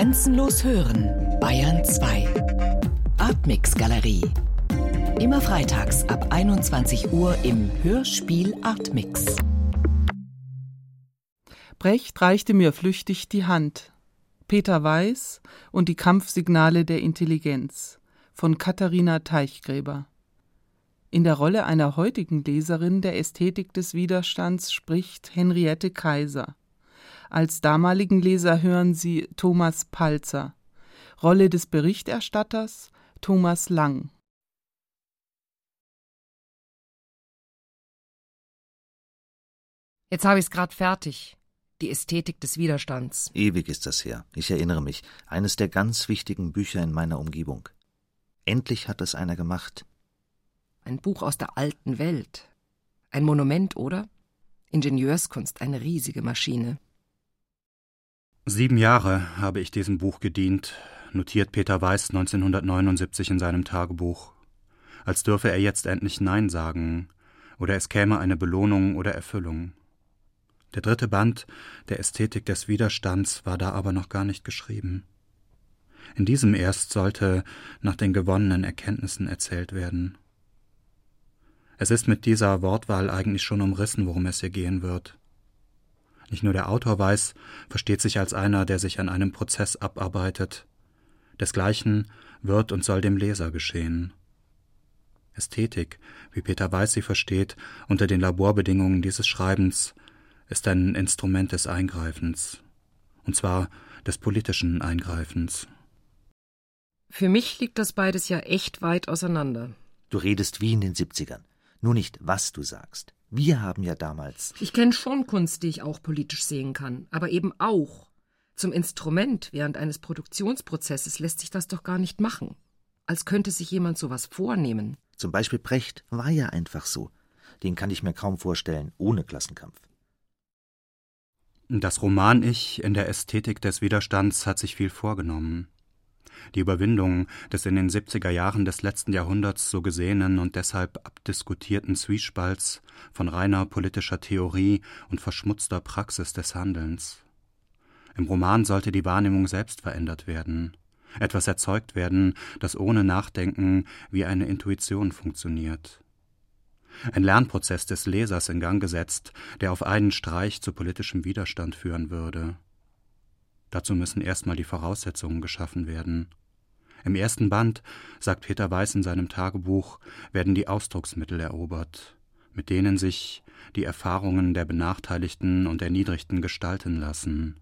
Grenzenlos hören, Bayern 2. Artmix Galerie. Immer freitags ab 21 Uhr im Hörspiel Artmix. Brecht reichte mir flüchtig die Hand. Peter Weiß und die Kampfsignale der Intelligenz von Katharina Teichgräber. In der Rolle einer heutigen Leserin der Ästhetik des Widerstands spricht Henriette Kaiser. Als damaligen Leser hören Sie Thomas Palzer. Rolle des Berichterstatters Thomas Lang. Jetzt habe ich es gerade fertig. Die Ästhetik des Widerstands. Ewig ist das her. Ich erinnere mich. Eines der ganz wichtigen Bücher in meiner Umgebung. Endlich hat es einer gemacht. Ein Buch aus der alten Welt. Ein Monument, oder? Ingenieurskunst, eine riesige Maschine. Sieben Jahre habe ich diesem Buch gedient, notiert Peter Weiß 1979 in seinem Tagebuch. Als dürfe er jetzt endlich Nein sagen, oder es käme eine Belohnung oder Erfüllung. Der dritte Band der Ästhetik des Widerstands war da aber noch gar nicht geschrieben. In diesem erst sollte nach den gewonnenen Erkenntnissen erzählt werden. Es ist mit dieser Wortwahl eigentlich schon umrissen, worum es hier gehen wird. Nicht nur der Autor weiß, versteht sich als einer, der sich an einem Prozess abarbeitet. Desgleichen wird und soll dem Leser geschehen. Ästhetik, wie Peter Weiß sie versteht, unter den Laborbedingungen dieses Schreibens, ist ein Instrument des Eingreifens, und zwar des politischen Eingreifens. Für mich liegt das beides ja echt weit auseinander. Du redest wie in den 70ern. Nur nicht, was du sagst. Wir haben ja damals. Ich kenne schon Kunst, die ich auch politisch sehen kann, aber eben auch. Zum Instrument während eines Produktionsprozesses lässt sich das doch gar nicht machen. Als könnte sich jemand sowas vornehmen. Zum Beispiel Brecht war ja einfach so. Den kann ich mir kaum vorstellen, ohne Klassenkampf. Das Roman-Ich in der Ästhetik des Widerstands hat sich viel vorgenommen die Überwindung des in den 70er Jahren des letzten Jahrhunderts so gesehenen und deshalb abdiskutierten Zwiespalts von reiner politischer Theorie und verschmutzter Praxis des Handelns. Im Roman sollte die Wahrnehmung selbst verändert werden, etwas erzeugt werden, das ohne Nachdenken wie eine Intuition funktioniert. Ein Lernprozess des Lesers in Gang gesetzt, der auf einen Streich zu politischem Widerstand führen würde. Dazu müssen erstmal die Voraussetzungen geschaffen werden. Im ersten Band, sagt Peter Weiß in seinem Tagebuch, werden die Ausdrucksmittel erobert, mit denen sich die Erfahrungen der Benachteiligten und Erniedrigten gestalten lassen.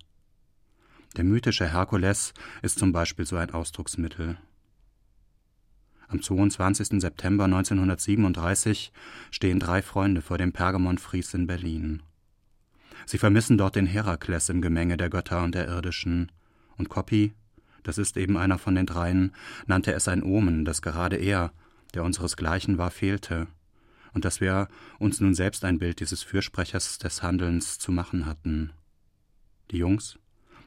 Der mythische Herkules ist zum Beispiel so ein Ausdrucksmittel. Am 22. September 1937 stehen drei Freunde vor dem Pergamon-Fries in Berlin. Sie vermissen dort den Herakles im Gemenge der Götter und der Irdischen. Und Coppi, das ist eben einer von den dreien, nannte es ein Omen, dass gerade er, der unseresgleichen war, fehlte, und dass wir uns nun selbst ein Bild dieses Fürsprechers des Handelns zu machen hatten. Die Jungs,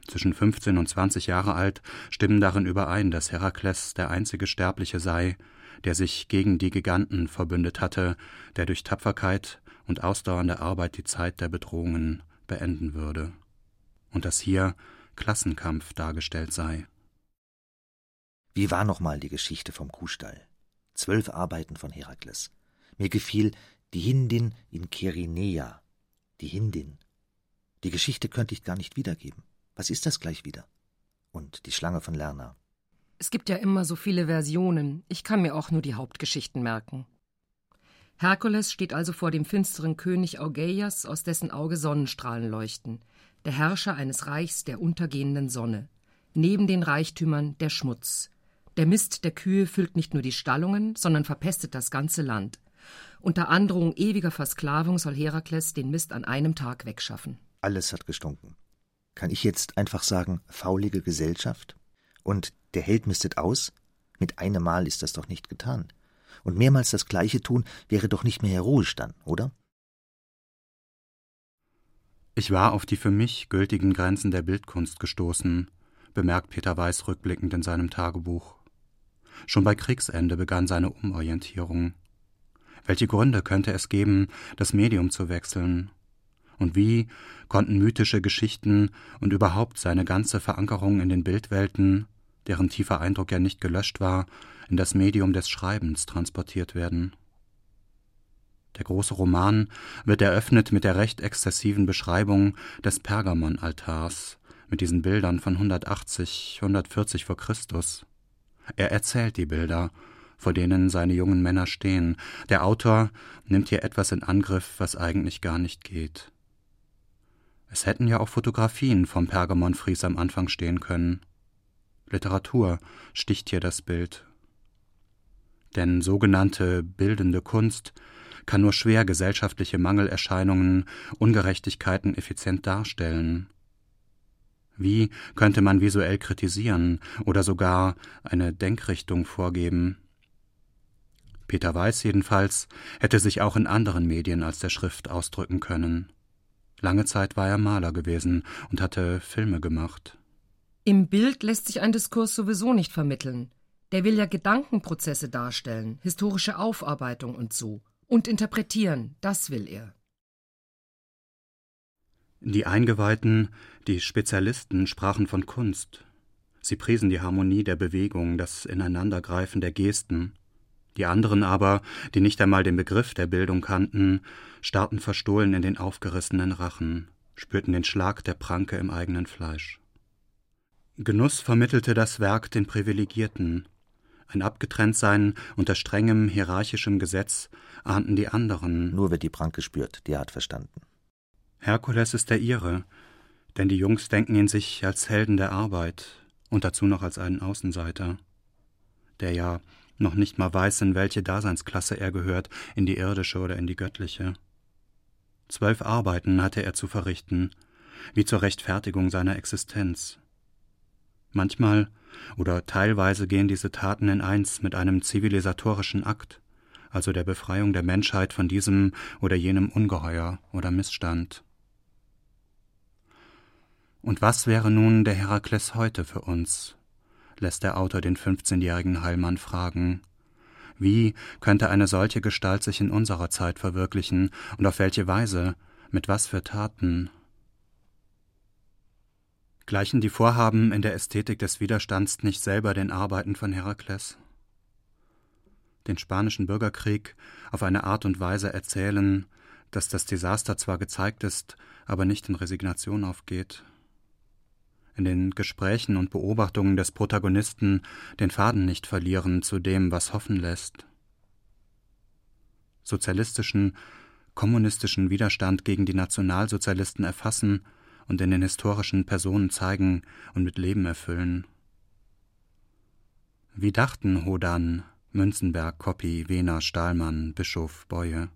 zwischen 15 und 20 Jahre alt, stimmen darin überein, dass Herakles der einzige Sterbliche sei, der sich gegen die Giganten verbündet hatte, der durch Tapferkeit und ausdauernde Arbeit die Zeit der Bedrohungen beenden würde und dass hier Klassenkampf dargestellt sei. Wie war nochmal die Geschichte vom Kuhstall? Zwölf Arbeiten von Herakles. Mir gefiel die Hindin in Kerinea. Die Hindin. Die Geschichte könnte ich gar nicht wiedergeben. Was ist das gleich wieder? Und die Schlange von Lerna. Es gibt ja immer so viele Versionen. Ich kann mir auch nur die Hauptgeschichten merken. Herkules steht also vor dem finsteren König Augeias, aus dessen Auge Sonnenstrahlen leuchten, der Herrscher eines Reichs der untergehenden Sonne. Neben den Reichtümern der Schmutz. Der Mist der Kühe füllt nicht nur die Stallungen, sondern verpestet das ganze Land. Unter Androhung ewiger Versklavung soll Herakles den Mist an einem Tag wegschaffen. Alles hat gestunken. Kann ich jetzt einfach sagen, faulige Gesellschaft? Und der Held mistet aus? Mit einem Mal ist das doch nicht getan. Und mehrmals das Gleiche tun wäre doch nicht mehr heroisch dann, oder? Ich war auf die für mich gültigen Grenzen der Bildkunst gestoßen, bemerkt Peter Weiß rückblickend in seinem Tagebuch. Schon bei Kriegsende begann seine Umorientierung. Welche Gründe könnte es geben, das Medium zu wechseln? Und wie konnten mythische Geschichten und überhaupt seine ganze Verankerung in den Bildwelten, deren tiefer Eindruck ja nicht gelöscht war, in das Medium des Schreibens transportiert werden? Der große Roman wird eröffnet mit der recht exzessiven Beschreibung des Pergamonaltars, mit diesen Bildern von 180, 140 vor Christus. Er erzählt die Bilder, vor denen seine jungen Männer stehen. Der Autor nimmt hier etwas in Angriff, was eigentlich gar nicht geht. Es hätten ja auch Fotografien vom Pergamonfries am Anfang stehen können. Literatur sticht hier das Bild. Denn sogenannte bildende Kunst kann nur schwer gesellschaftliche Mangelerscheinungen, Ungerechtigkeiten effizient darstellen. Wie könnte man visuell kritisieren oder sogar eine Denkrichtung vorgeben? Peter Weiß jedenfalls hätte sich auch in anderen Medien als der Schrift ausdrücken können. Lange Zeit war er Maler gewesen und hatte Filme gemacht. Im Bild lässt sich ein Diskurs sowieso nicht vermitteln. Der will ja Gedankenprozesse darstellen, historische Aufarbeitung und so. Und interpretieren, das will er. Die Eingeweihten, die Spezialisten sprachen von Kunst. Sie priesen die Harmonie der Bewegung, das Ineinandergreifen der Gesten. Die anderen aber, die nicht einmal den Begriff der Bildung kannten, starrten verstohlen in den aufgerissenen Rachen, spürten den Schlag der Pranke im eigenen Fleisch. Genuss vermittelte das Werk den Privilegierten. Ein Abgetrenntsein unter strengem hierarchischem Gesetz ahnten die anderen. Nur wird die Pranke gespürt, die hat verstanden. Herkules ist der ihre, denn die Jungs denken ihn sich als Helden der Arbeit und dazu noch als einen Außenseiter, der ja noch nicht mal weiß, in welche Daseinsklasse er gehört, in die irdische oder in die göttliche. Zwölf Arbeiten hatte er zu verrichten, wie zur Rechtfertigung seiner Existenz. Manchmal oder teilweise gehen diese Taten in eins mit einem zivilisatorischen Akt, also der Befreiung der Menschheit von diesem oder jenem Ungeheuer oder Missstand. Und was wäre nun der Herakles heute für uns? lässt der Autor den 15-jährigen Heilmann fragen. Wie könnte eine solche Gestalt sich in unserer Zeit verwirklichen und auf welche Weise, mit was für Taten? Gleichen die Vorhaben in der Ästhetik des Widerstands nicht selber den Arbeiten von Herakles? Den spanischen Bürgerkrieg auf eine Art und Weise erzählen, dass das Desaster zwar gezeigt ist, aber nicht in Resignation aufgeht in den Gesprächen und Beobachtungen des Protagonisten den Faden nicht verlieren zu dem, was hoffen lässt. Sozialistischen, kommunistischen Widerstand gegen die Nationalsozialisten erfassen und in den historischen Personen zeigen und mit Leben erfüllen. Wie dachten Hodan, Münzenberg, Koppi, Wehner, Stahlmann, Bischof, Beue?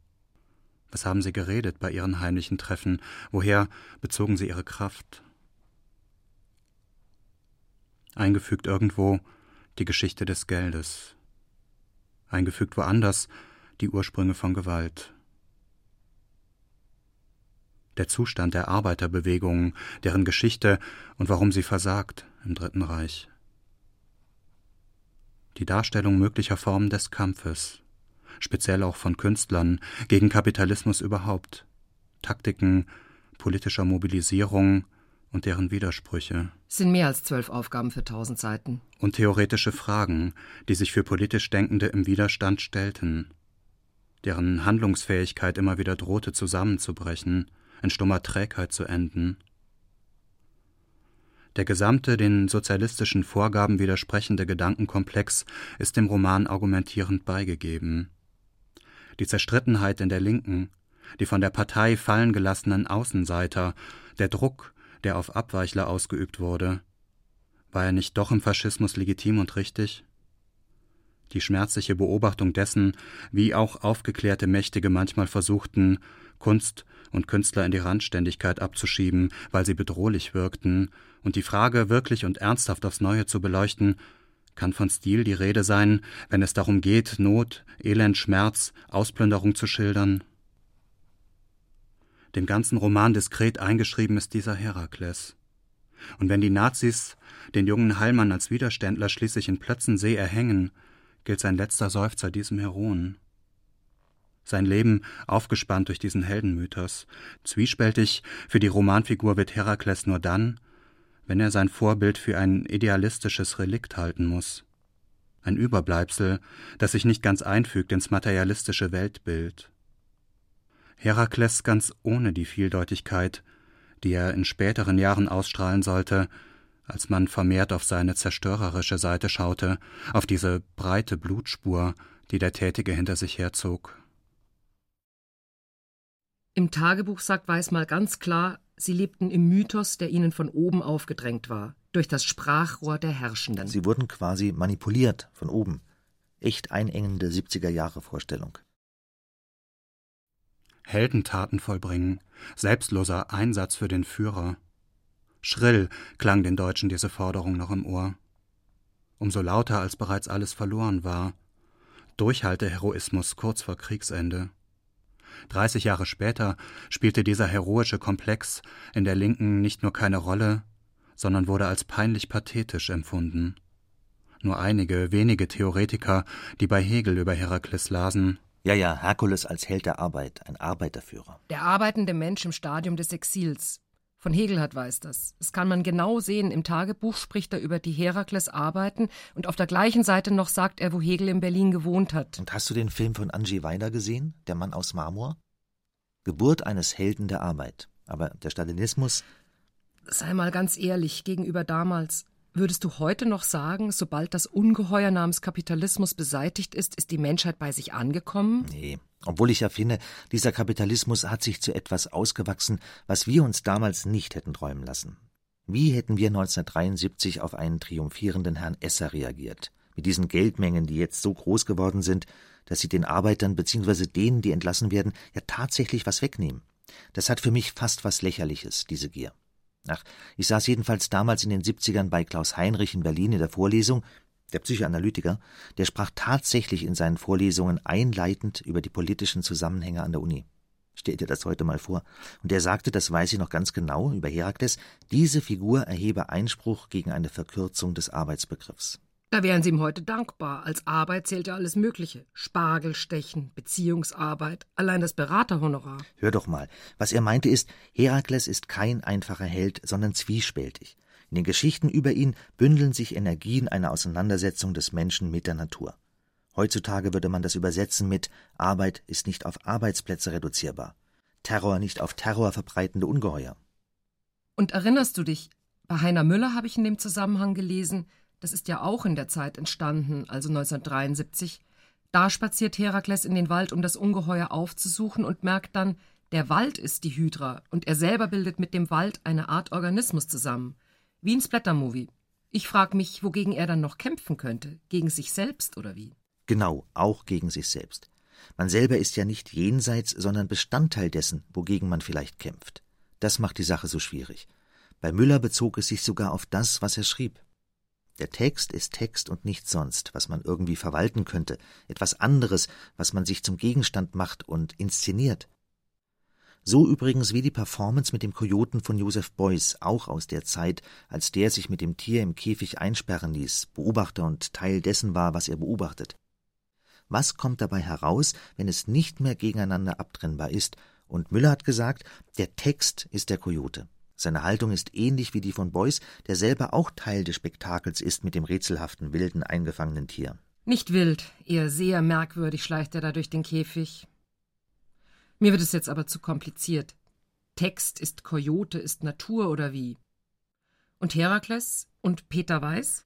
Was haben sie geredet bei ihren heimlichen Treffen? Woher bezogen sie ihre Kraft? eingefügt irgendwo die Geschichte des Geldes, eingefügt woanders die Ursprünge von Gewalt. Der Zustand der Arbeiterbewegung, deren Geschichte und warum sie versagt im Dritten Reich. Die Darstellung möglicher Formen des Kampfes, speziell auch von Künstlern, gegen Kapitalismus überhaupt, Taktiken politischer Mobilisierung, und deren Widersprüche. Es sind mehr als zwölf Aufgaben für tausend Seiten. Und theoretische Fragen, die sich für politisch Denkende im Widerstand stellten, deren Handlungsfähigkeit immer wieder drohte zusammenzubrechen, in stummer Trägheit zu enden. Der gesamte den sozialistischen Vorgaben widersprechende Gedankenkomplex ist dem Roman argumentierend beigegeben. Die Zerstrittenheit in der Linken, die von der Partei fallen gelassenen Außenseiter, der Druck, der auf Abweichler ausgeübt wurde, war er nicht doch im Faschismus legitim und richtig? Die schmerzliche Beobachtung dessen, wie auch aufgeklärte Mächtige manchmal versuchten, Kunst und Künstler in die Randständigkeit abzuschieben, weil sie bedrohlich wirkten, und die Frage wirklich und ernsthaft aufs Neue zu beleuchten, kann von Stil die Rede sein, wenn es darum geht, Not, Elend, Schmerz, Ausplünderung zu schildern? dem ganzen Roman diskret eingeschrieben ist dieser Herakles. Und wenn die Nazis den jungen Heilmann als Widerständler schließlich in Plötzensee erhängen, gilt sein letzter Seufzer diesem Heroen. Sein Leben aufgespannt durch diesen Heldenmythos. Zwiespältig für die Romanfigur wird Herakles nur dann, wenn er sein Vorbild für ein idealistisches Relikt halten muss. Ein Überbleibsel, das sich nicht ganz einfügt ins materialistische Weltbild. Herakles ganz ohne die Vieldeutigkeit, die er in späteren Jahren ausstrahlen sollte, als man vermehrt auf seine zerstörerische Seite schaute, auf diese breite Blutspur, die der Tätige hinter sich herzog. Im Tagebuch sagt Weiß mal ganz klar, sie lebten im Mythos, der ihnen von oben aufgedrängt war, durch das Sprachrohr der Herrschenden. Sie wurden quasi manipuliert von oben. Echt einengende 70er Jahre Vorstellung. Heldentaten vollbringen, selbstloser Einsatz für den Führer. Schrill klang den Deutschen diese Forderung noch im Ohr. Umso lauter, als bereits alles verloren war. Durchhalteheroismus kurz vor Kriegsende. Dreißig Jahre später spielte dieser heroische Komplex in der Linken nicht nur keine Rolle, sondern wurde als peinlich pathetisch empfunden. Nur einige wenige Theoretiker, die bei Hegel über Herakles lasen, ja, ja, Herkules als Held der Arbeit, ein Arbeiterführer. Der arbeitende Mensch im Stadium des Exils. Von Hegel hat weiß das. Das kann man genau sehen. Im Tagebuch spricht er über die Herakles Arbeiten und auf der gleichen Seite noch sagt er, wo Hegel in Berlin gewohnt hat. Und hast du den Film von Angie Weider gesehen? Der Mann aus Marmor? Geburt eines Helden der Arbeit. Aber der Stalinismus. Sei mal ganz ehrlich gegenüber damals. Würdest du heute noch sagen, sobald das Ungeheuer namens Kapitalismus beseitigt ist, ist die Menschheit bei sich angekommen? Nee. Obwohl ich ja finde, dieser Kapitalismus hat sich zu etwas ausgewachsen, was wir uns damals nicht hätten träumen lassen. Wie hätten wir 1973 auf einen triumphierenden Herrn Esser reagiert? Mit diesen Geldmengen, die jetzt so groß geworden sind, dass sie den Arbeitern bzw. denen, die entlassen werden, ja tatsächlich was wegnehmen. Das hat für mich fast was Lächerliches, diese Gier. Ach, ich saß jedenfalls damals in den 70ern bei Klaus Heinrich in Berlin in der Vorlesung. Der Psychoanalytiker, der sprach tatsächlich in seinen Vorlesungen einleitend über die politischen Zusammenhänge an der Uni. Stell dir das heute mal vor. Und er sagte, das weiß ich noch ganz genau, über Herakles, diese Figur erhebe Einspruch gegen eine Verkürzung des Arbeitsbegriffs. Da wären Sie ihm heute dankbar. Als Arbeit zählt ja alles Mögliche. Spargelstechen, Beziehungsarbeit, allein das Beraterhonorar. Hör doch mal. Was er meinte ist, Herakles ist kein einfacher Held, sondern zwiespältig. In den Geschichten über ihn bündeln sich Energien einer Auseinandersetzung des Menschen mit der Natur. Heutzutage würde man das übersetzen mit Arbeit ist nicht auf Arbeitsplätze reduzierbar. Terror nicht auf Terror verbreitende Ungeheuer. Und erinnerst du dich, bei Heiner Müller habe ich in dem Zusammenhang gelesen, das ist ja auch in der Zeit entstanden, also 1973. Da spaziert Herakles in den Wald, um das Ungeheuer aufzusuchen und merkt dann, der Wald ist die Hydra und er selber bildet mit dem Wald eine Art Organismus zusammen. Wie ein Splatter-Movie. Ich frage mich, wogegen er dann noch kämpfen könnte. Gegen sich selbst oder wie? Genau, auch gegen sich selbst. Man selber ist ja nicht jenseits, sondern Bestandteil dessen, wogegen man vielleicht kämpft. Das macht die Sache so schwierig. Bei Müller bezog es sich sogar auf das, was er schrieb. Der Text ist Text und nichts sonst, was man irgendwie verwalten könnte, etwas anderes, was man sich zum Gegenstand macht und inszeniert. So übrigens wie die Performance mit dem Kojoten von Joseph Beuys, auch aus der Zeit, als der sich mit dem Tier im Käfig einsperren ließ, Beobachter und Teil dessen war, was er beobachtet. Was kommt dabei heraus, wenn es nicht mehr gegeneinander abtrennbar ist? Und Müller hat gesagt, der Text ist der Kojote. Seine Haltung ist ähnlich wie die von Beuys, der selber auch Teil des Spektakels ist mit dem rätselhaften, wilden, eingefangenen Tier. Nicht wild, eher sehr merkwürdig schleicht er da durch den Käfig. Mir wird es jetzt aber zu kompliziert. Text ist Kojote, ist Natur oder wie? Und Herakles und Peter Weiß?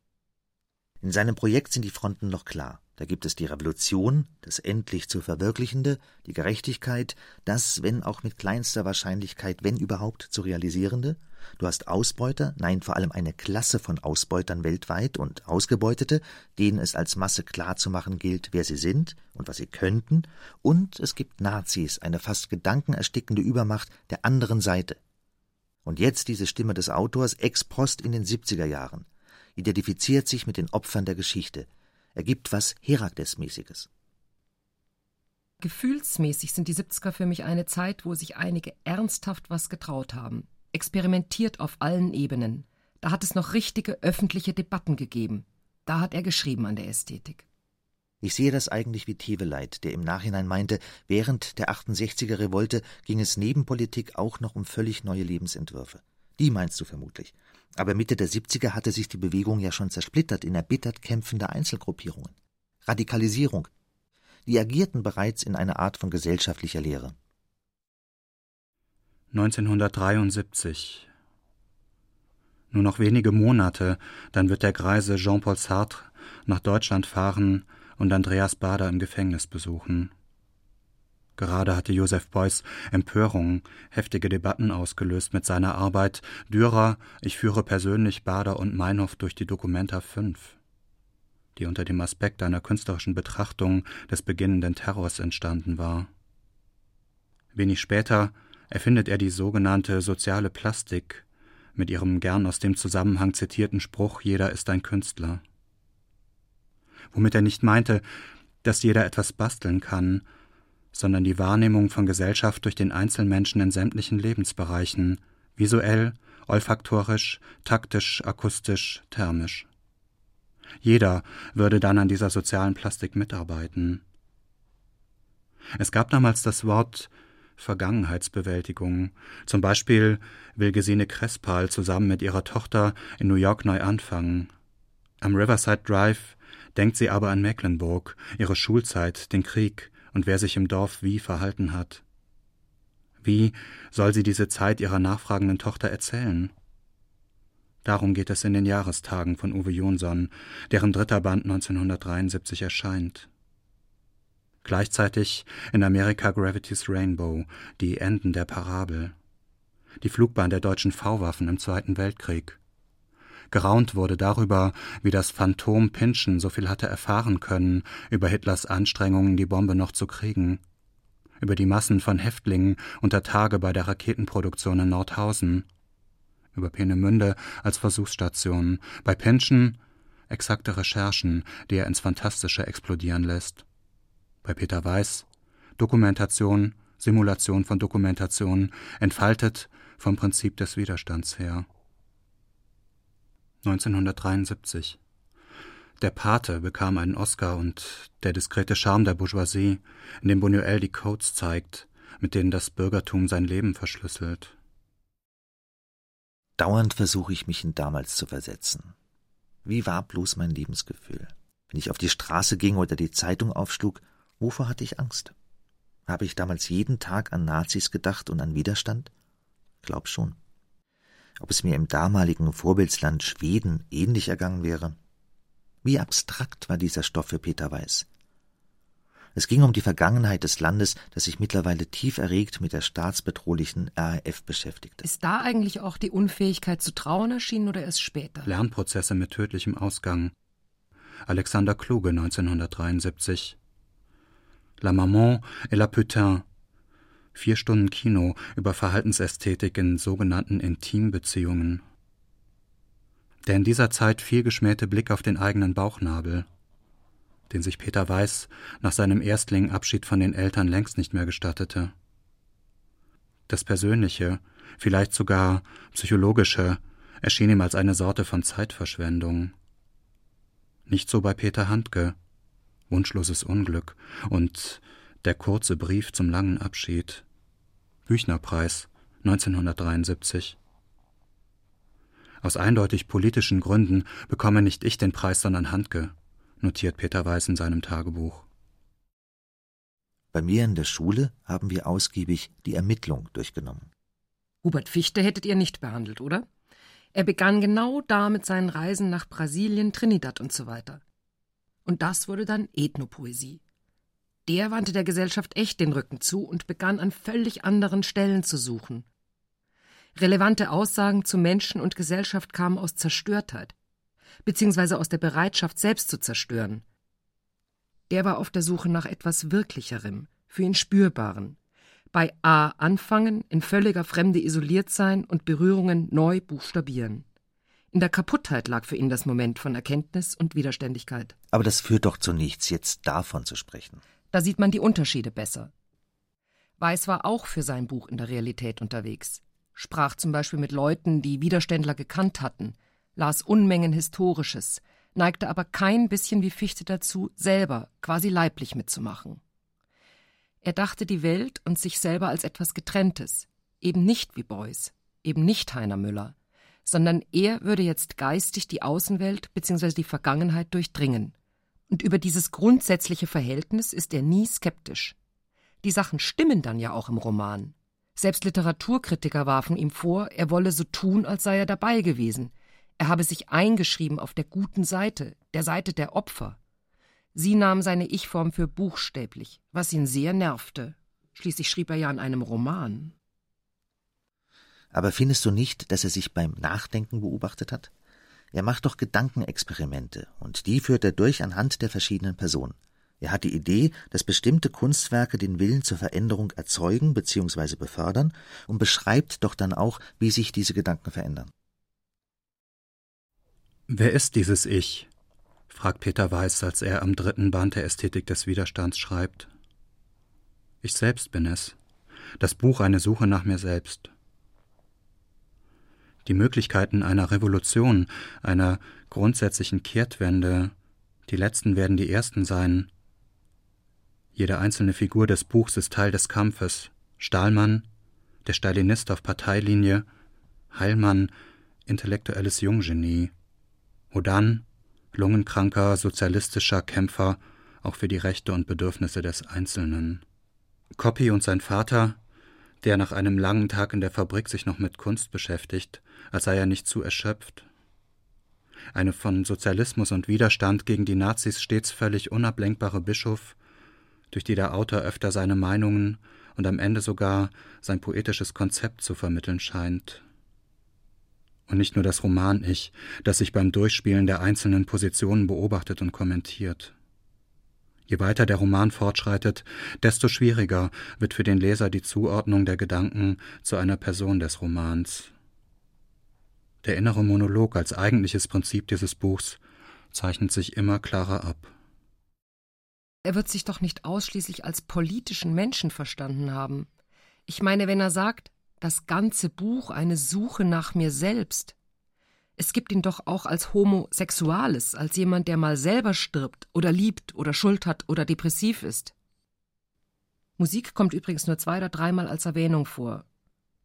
In seinem Projekt sind die Fronten noch klar. Da gibt es die Revolution, das endlich zu verwirklichende, die Gerechtigkeit, das, wenn auch mit kleinster Wahrscheinlichkeit, wenn überhaupt, zu realisierende. Du hast Ausbeuter, nein, vor allem eine Klasse von Ausbeutern weltweit und Ausgebeutete, denen es als Masse klarzumachen gilt, wer sie sind und was sie könnten. Und es gibt Nazis, eine fast gedankenerstickende Übermacht der anderen Seite. Und jetzt diese Stimme des Autors ex post in den 70er Jahren identifiziert sich mit den Opfern der Geschichte, ergibt was Herakles-mäßiges. Gefühlsmäßig sind die 70er für mich eine Zeit, wo sich einige ernsthaft was getraut haben. Experimentiert auf allen Ebenen. Da hat es noch richtige öffentliche Debatten gegeben. Da hat er geschrieben an der Ästhetik. Ich sehe das eigentlich wie Teveleit, der im Nachhinein meinte, während der 68er Revolte ging es neben Politik auch noch um völlig neue Lebensentwürfe. Die meinst du vermutlich. Aber Mitte der 70er hatte sich die Bewegung ja schon zersplittert in erbittert kämpfende Einzelgruppierungen. Radikalisierung. Die agierten bereits in einer Art von gesellschaftlicher Lehre. 1973. Nur noch wenige Monate, dann wird der greise Jean-Paul Sartre nach Deutschland fahren und Andreas Bader im Gefängnis besuchen. Gerade hatte Joseph Beuys Empörung, heftige Debatten ausgelöst mit seiner Arbeit Dürer, ich führe persönlich Bader und Meinhof durch die Dokumenta 5, die unter dem Aspekt einer künstlerischen Betrachtung des beginnenden Terrors entstanden war. Wenig später erfindet er die sogenannte soziale Plastik mit ihrem gern aus dem Zusammenhang zitierten Spruch Jeder ist ein Künstler womit er nicht meinte, dass jeder etwas basteln kann, sondern die Wahrnehmung von Gesellschaft durch den Einzelmenschen in sämtlichen Lebensbereichen, visuell, olfaktorisch, taktisch, akustisch, thermisch. Jeder würde dann an dieser sozialen Plastik mitarbeiten. Es gab damals das Wort Vergangenheitsbewältigung. Zum Beispiel will Gesine Crespal zusammen mit ihrer Tochter in New York neu anfangen. Am Riverside Drive denkt sie aber an Mecklenburg, ihre Schulzeit, den Krieg und wer sich im Dorf wie verhalten hat. Wie soll sie diese Zeit ihrer nachfragenden Tochter erzählen? Darum geht es in den Jahrestagen von Uwe Jonsson, deren dritter Band 1973 erscheint. Gleichzeitig in America Gravity's Rainbow, die Enden der Parabel. Die Flugbahn der deutschen V-Waffen im Zweiten Weltkrieg. Geraunt wurde darüber, wie das Phantom Pynchon so viel hatte erfahren können über Hitlers Anstrengungen, die Bombe noch zu kriegen, über die Massen von Häftlingen unter Tage bei der Raketenproduktion in Nordhausen, über Peenemünde als Versuchsstation, bei Pynchon exakte Recherchen, die er ins Fantastische explodieren lässt. Bei Peter Weiß Dokumentation, Simulation von Dokumentation, entfaltet vom Prinzip des Widerstands her. 1973. Der Pate bekam einen Oscar und der diskrete Charme der Bourgeoisie, in dem Buñuel die Codes zeigt, mit denen das Bürgertum sein Leben verschlüsselt. Dauernd versuche ich mich in damals zu versetzen. Wie war bloß mein Lebensgefühl? Wenn ich auf die Straße ging oder die Zeitung aufschlug, wovor hatte ich Angst? Habe ich damals jeden Tag an Nazis gedacht und an Widerstand? Glaub schon ob es mir im damaligen Vorbildsland Schweden ähnlich ergangen wäre. Wie abstrakt war dieser Stoff für Peter Weiß. Es ging um die Vergangenheit des Landes, das sich mittlerweile tief erregt mit der staatsbedrohlichen RAF beschäftigte. Ist da eigentlich auch die Unfähigkeit zu trauen erschienen oder erst später? Lernprozesse mit tödlichem Ausgang. Alexander Kluge 1973. La Maman et la Putain Vier Stunden Kino über Verhaltensästhetik in sogenannten Intimbeziehungen. Der in dieser Zeit viel geschmähte Blick auf den eigenen Bauchnabel, den sich Peter Weiß nach seinem Erstling Abschied von den Eltern längst nicht mehr gestattete. Das Persönliche, vielleicht sogar Psychologische, erschien ihm als eine Sorte von Zeitverschwendung. Nicht so bei Peter Handke. Wunschloses Unglück und der kurze Brief zum langen Abschied. Büchnerpreis 1973. Aus eindeutig politischen Gründen bekomme nicht ich den Preis, sondern Handke, notiert Peter Weiß in seinem Tagebuch. Bei mir in der Schule haben wir ausgiebig die Ermittlung durchgenommen. Hubert Fichte hättet ihr nicht behandelt, oder? Er begann genau da mit seinen Reisen nach Brasilien, Trinidad und so weiter. Und das wurde dann Ethnopoesie. Der wandte der Gesellschaft echt den Rücken zu und begann an völlig anderen Stellen zu suchen. Relevante Aussagen zu Menschen und Gesellschaft kamen aus Zerstörtheit, beziehungsweise aus der Bereitschaft, selbst zu zerstören. Der war auf der Suche nach etwas Wirklicherem, für ihn Spürbaren. Bei A anfangen, in völliger Fremde isoliert sein und Berührungen neu buchstabieren. In der Kaputtheit lag für ihn das Moment von Erkenntnis und Widerständigkeit. Aber das führt doch zu nichts, jetzt davon zu sprechen. Da sieht man die Unterschiede besser. Weiß war auch für sein Buch in der Realität unterwegs, sprach zum Beispiel mit Leuten, die Widerständler gekannt hatten, las Unmengen Historisches, neigte aber kein bisschen wie Fichte dazu, selber quasi leiblich mitzumachen. Er dachte die Welt und sich selber als etwas Getrenntes, eben nicht wie Beuys, eben nicht Heiner Müller, sondern er würde jetzt geistig die Außenwelt bzw. die Vergangenheit durchdringen. Und über dieses grundsätzliche Verhältnis ist er nie skeptisch. Die Sachen stimmen dann ja auch im Roman. Selbst Literaturkritiker warfen ihm vor, er wolle so tun, als sei er dabei gewesen. Er habe sich eingeschrieben auf der guten Seite, der Seite der Opfer. Sie nahm seine Ich-Form für buchstäblich, was ihn sehr nervte. Schließlich schrieb er ja an einem Roman. Aber findest du nicht, dass er sich beim Nachdenken beobachtet hat? Er macht doch Gedankenexperimente, und die führt er durch anhand der verschiedenen Personen. Er hat die Idee, dass bestimmte Kunstwerke den Willen zur Veränderung erzeugen bzw. befördern und beschreibt doch dann auch, wie sich diese Gedanken verändern. Wer ist dieses Ich? fragt Peter Weiß, als er am dritten Band der Ästhetik des Widerstands schreibt. Ich selbst bin es. Das Buch eine Suche nach mir selbst. Die Möglichkeiten einer Revolution, einer grundsätzlichen Kehrtwende, die letzten werden die ersten sein. Jede einzelne Figur des Buchs ist Teil des Kampfes. Stahlmann, der Stalinist auf Parteilinie, Heilmann, intellektuelles Junggenie, Hodan, lungenkranker, sozialistischer Kämpfer, auch für die Rechte und Bedürfnisse des Einzelnen. Coppi und sein Vater, der nach einem langen Tag in der Fabrik sich noch mit Kunst beschäftigt, als sei er nicht zu erschöpft. Eine von Sozialismus und Widerstand gegen die Nazis stets völlig unablenkbare Bischof, durch die der Autor öfter seine Meinungen und am Ende sogar sein poetisches Konzept zu vermitteln scheint. Und nicht nur das Roman-Ich, das sich beim Durchspielen der einzelnen Positionen beobachtet und kommentiert. Je weiter der Roman fortschreitet, desto schwieriger wird für den Leser die Zuordnung der Gedanken zu einer Person des Romans. Der innere Monolog als eigentliches Prinzip dieses Buchs zeichnet sich immer klarer ab. Er wird sich doch nicht ausschließlich als politischen Menschen verstanden haben. Ich meine, wenn er sagt, das ganze Buch eine Suche nach mir selbst, es gibt ihn doch auch als Homosexuales, als jemand, der mal selber stirbt oder liebt oder Schuld hat oder depressiv ist. Musik kommt übrigens nur zwei oder dreimal als Erwähnung vor.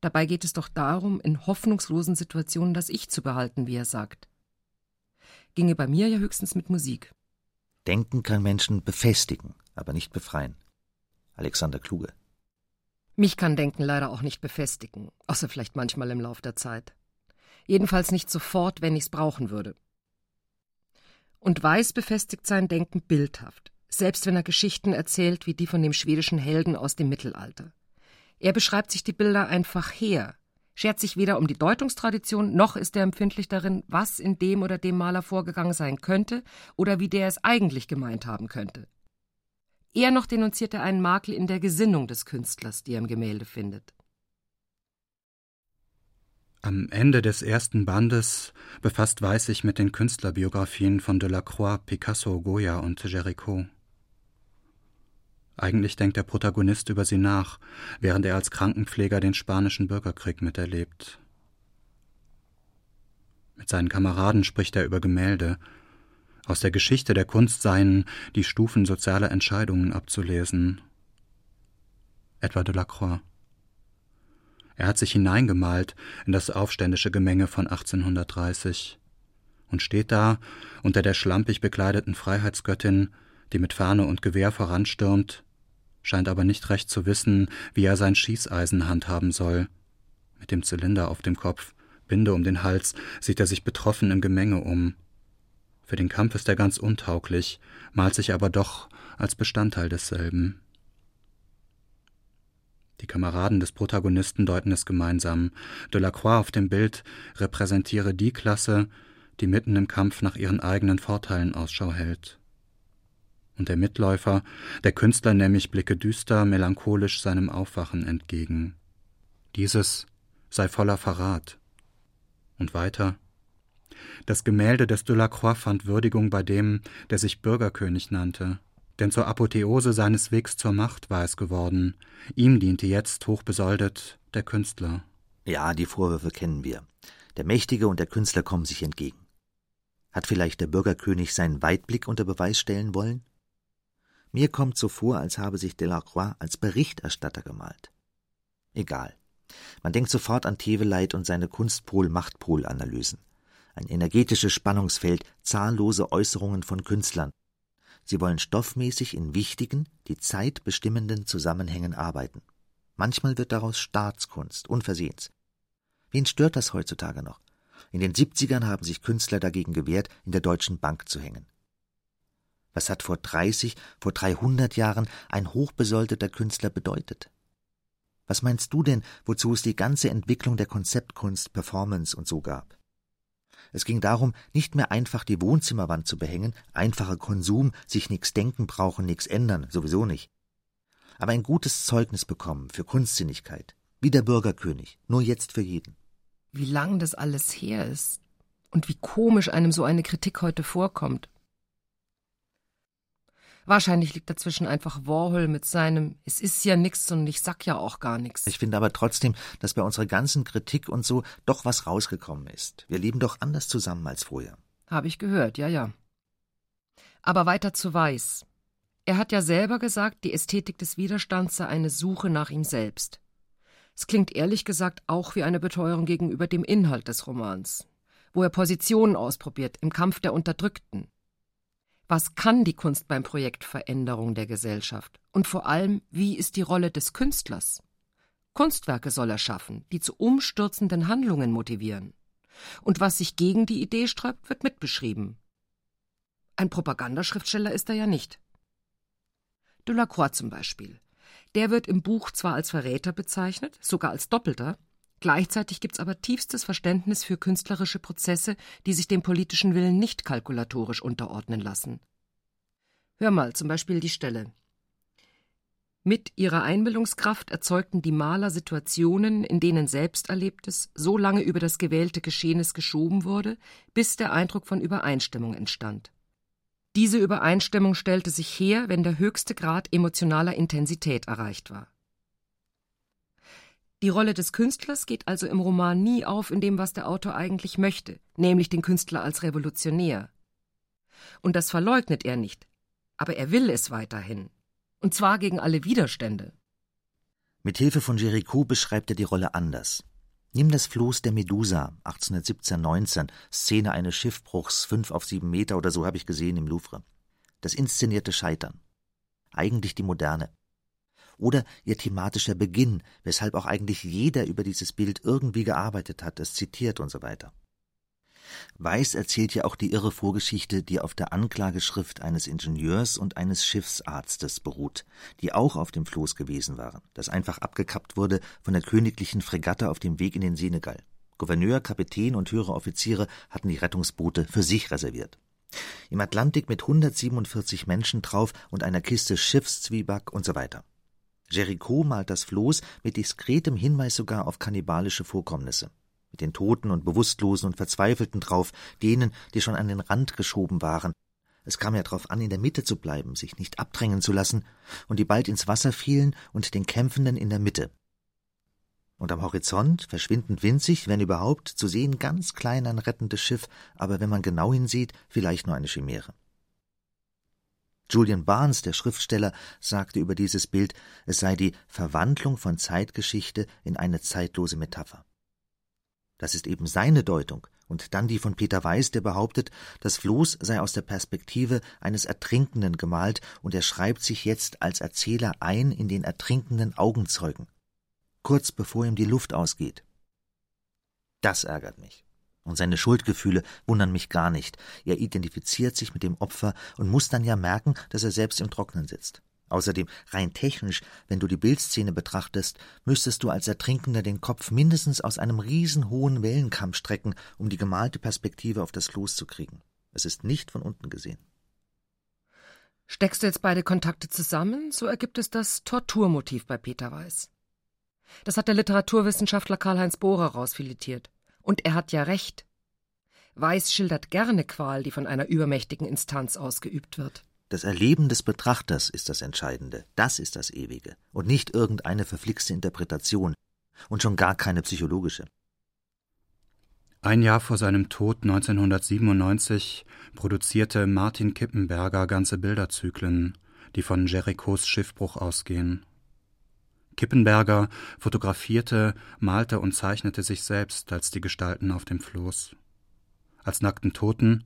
Dabei geht es doch darum, in hoffnungslosen Situationen das Ich zu behalten, wie er sagt. Ginge bei mir ja höchstens mit Musik. Denken kann Menschen befestigen, aber nicht befreien. Alexander Kluge. Mich kann Denken leider auch nicht befestigen, außer vielleicht manchmal im Lauf der Zeit jedenfalls nicht sofort, wenn ich's brauchen würde. Und Weiß befestigt sein Denken bildhaft, selbst wenn er Geschichten erzählt wie die von dem schwedischen Helden aus dem Mittelalter. Er beschreibt sich die Bilder einfach her, schert sich weder um die Deutungstradition, noch ist er empfindlich darin, was in dem oder dem Maler vorgegangen sein könnte oder wie der es eigentlich gemeint haben könnte. Eher noch denunziert er einen Makel in der Gesinnung des Künstlers, die er im Gemälde findet. Am Ende des ersten Bandes befasst Weiß sich mit den Künstlerbiografien von Delacroix, Picasso, Goya und Géricault. Eigentlich denkt der Protagonist über sie nach, während er als Krankenpfleger den spanischen Bürgerkrieg miterlebt. Mit seinen Kameraden spricht er über Gemälde. Aus der Geschichte der Kunst seien die Stufen sozialer Entscheidungen abzulesen. Etwa Delacroix. Er hat sich hineingemalt in das aufständische Gemenge von 1830 und steht da unter der schlampig bekleideten Freiheitsgöttin, die mit Fahne und Gewehr voranstürmt, scheint aber nicht recht zu wissen, wie er sein Schießeisen handhaben soll. Mit dem Zylinder auf dem Kopf, Binde um den Hals, sieht er sich betroffen im Gemenge um. Für den Kampf ist er ganz untauglich, malt sich aber doch als Bestandteil desselben. Die Kameraden des Protagonisten deuten es gemeinsam. Delacroix auf dem Bild repräsentiere die Klasse, die mitten im Kampf nach ihren eigenen Vorteilen Ausschau hält. Und der Mitläufer, der Künstler nämlich blicke düster, melancholisch seinem Aufwachen entgegen. Dieses sei voller Verrat. Und weiter. Das Gemälde des Delacroix fand Würdigung bei dem, der sich Bürgerkönig nannte, denn zur Apotheose seines Wegs zur Macht war es geworden. Ihm diente jetzt, hochbesoldet, der Künstler. Ja, die Vorwürfe kennen wir. Der Mächtige und der Künstler kommen sich entgegen. Hat vielleicht der Bürgerkönig seinen Weitblick unter Beweis stellen wollen? Mir kommt so vor, als habe sich Delacroix als Berichterstatter gemalt. Egal. Man denkt sofort an Teveleit und seine Kunstpol-Machtpol-Analysen. Ein energetisches Spannungsfeld, zahllose Äußerungen von Künstlern. Sie wollen stoffmäßig in wichtigen, die Zeit bestimmenden Zusammenhängen arbeiten. Manchmal wird daraus Staatskunst, unversehens. Wen stört das heutzutage noch? In den 70ern haben sich Künstler dagegen gewehrt, in der Deutschen Bank zu hängen. Was hat vor 30, vor 300 Jahren ein hochbesoldeter Künstler bedeutet? Was meinst du denn, wozu es die ganze Entwicklung der Konzeptkunst, Performance und so gab? Es ging darum, nicht mehr einfach die Wohnzimmerwand zu behängen, einfacher Konsum, sich nix denken brauchen, nix ändern, sowieso nicht. Aber ein gutes Zeugnis bekommen für Kunstsinnigkeit, wie der Bürgerkönig, nur jetzt für jeden. Wie lang das alles her ist und wie komisch einem so eine Kritik heute vorkommt. Wahrscheinlich liegt dazwischen einfach Warhol mit seinem Es ist ja nix und ich sag ja auch gar nichts. Ich finde aber trotzdem, dass bei unserer ganzen Kritik und so doch was rausgekommen ist. Wir leben doch anders zusammen als vorher. Habe ich gehört, ja, ja. Aber weiter zu Weiß. Er hat ja selber gesagt, die Ästhetik des Widerstands sei eine Suche nach ihm selbst. Es klingt ehrlich gesagt auch wie eine Beteuerung gegenüber dem Inhalt des Romans, wo er Positionen ausprobiert im Kampf der Unterdrückten, was kann die Kunst beim Projekt Veränderung der Gesellschaft? Und vor allem, wie ist die Rolle des Künstlers? Kunstwerke soll er schaffen, die zu umstürzenden Handlungen motivieren. Und was sich gegen die Idee sträubt, wird mitbeschrieben. Ein Propagandaschriftsteller ist er ja nicht. Delacroix zum Beispiel. Der wird im Buch zwar als Verräter bezeichnet, sogar als Doppelter, Gleichzeitig gibt es aber tiefstes Verständnis für künstlerische Prozesse, die sich dem politischen Willen nicht kalkulatorisch unterordnen lassen. Hör mal zum Beispiel die Stelle. Mit ihrer Einbildungskraft erzeugten die Maler Situationen, in denen Selbsterlebtes so lange über das gewählte Geschehenes geschoben wurde, bis der Eindruck von Übereinstimmung entstand. Diese Übereinstimmung stellte sich her, wenn der höchste Grad emotionaler Intensität erreicht war. Die Rolle des Künstlers geht also im Roman nie auf in dem, was der Autor eigentlich möchte, nämlich den Künstler als Revolutionär. Und das verleugnet er nicht, aber er will es weiterhin. Und zwar gegen alle Widerstände. Mit Hilfe von Jericho beschreibt er die Rolle anders. Nimm das Floß der Medusa, 1817-19, Szene eines Schiffbruchs, fünf auf sieben Meter oder so habe ich gesehen im Louvre. Das inszenierte Scheitern. Eigentlich die Moderne oder ihr thematischer Beginn, weshalb auch eigentlich jeder über dieses Bild irgendwie gearbeitet hat, es zitiert und so weiter. Weiß erzählt ja auch die irre Vorgeschichte, die auf der Anklageschrift eines Ingenieurs und eines Schiffsarztes beruht, die auch auf dem Floß gewesen waren, das einfach abgekappt wurde von der königlichen Fregatte auf dem Weg in den Senegal. Gouverneur, Kapitän und höhere Offiziere hatten die Rettungsboote für sich reserviert. Im Atlantik mit 147 Menschen drauf und einer Kiste Schiffszwieback und so weiter. Jericho malt das Floß mit diskretem Hinweis sogar auf kannibalische Vorkommnisse. Mit den Toten und Bewusstlosen und Verzweifelten drauf, denen, die schon an den Rand geschoben waren. Es kam ja darauf an, in der Mitte zu bleiben, sich nicht abdrängen zu lassen, und die bald ins Wasser fielen und den Kämpfenden in der Mitte. Und am Horizont, verschwindend winzig, wenn überhaupt, zu sehen ganz klein ein rettendes Schiff, aber wenn man genau hinsieht, vielleicht nur eine Chimäre. Julian Barnes, der Schriftsteller, sagte über dieses Bild, es sei die Verwandlung von Zeitgeschichte in eine zeitlose Metapher. Das ist eben seine Deutung, und dann die von Peter Weiß, der behauptet, das Floß sei aus der Perspektive eines Ertrinkenden gemalt, und er schreibt sich jetzt als Erzähler ein in den ertrinkenden Augenzeugen, kurz bevor ihm die Luft ausgeht. Das ärgert mich. Und seine Schuldgefühle wundern mich gar nicht. Er identifiziert sich mit dem Opfer und muss dann ja merken, dass er selbst im Trocknen sitzt. Außerdem, rein technisch, wenn du die Bildszene betrachtest, müsstest du als Ertrinkender den Kopf mindestens aus einem riesenhohen Wellenkamm strecken, um die gemalte Perspektive auf das Floß zu kriegen. Es ist nicht von unten gesehen. Steckst du jetzt beide Kontakte zusammen, so ergibt es das Torturmotiv bei Peter Weiß. Das hat der Literaturwissenschaftler Karl-Heinz Bohrer rausfiletiert. Und er hat ja recht. Weiß schildert gerne Qual, die von einer übermächtigen Instanz ausgeübt wird. Das Erleben des Betrachters ist das Entscheidende, das ist das Ewige, und nicht irgendeine verflixte Interpretation, und schon gar keine psychologische. Ein Jahr vor seinem Tod 1997 produzierte Martin Kippenberger ganze Bilderzyklen, die von Jerichos Schiffbruch ausgehen. Kippenberger fotografierte, malte und zeichnete sich selbst als die Gestalten auf dem Floß. Als nackten Toten,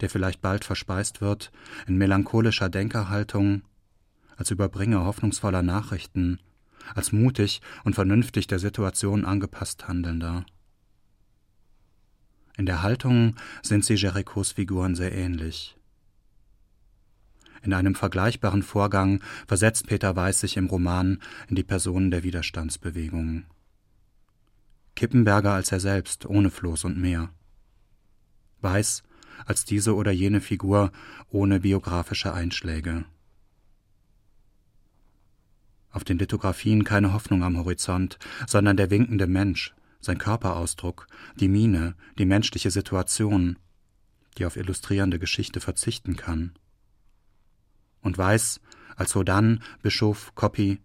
der vielleicht bald verspeist wird, in melancholischer Denkerhaltung, als Überbringer hoffnungsvoller Nachrichten, als mutig und vernünftig der Situation angepasst Handelnder. In der Haltung sind sie Jerichos Figuren sehr ähnlich. In einem vergleichbaren Vorgang versetzt Peter Weiß sich im Roman in die Personen der Widerstandsbewegung. Kippenberger als er selbst, ohne Floß und Meer. Weiß als diese oder jene Figur ohne biografische Einschläge. Auf den Lithografien keine Hoffnung am Horizont, sondern der winkende Mensch, sein Körperausdruck, die Miene, die menschliche Situation, die auf illustrierende Geschichte verzichten kann und weiß, als sodann Bischof Coppi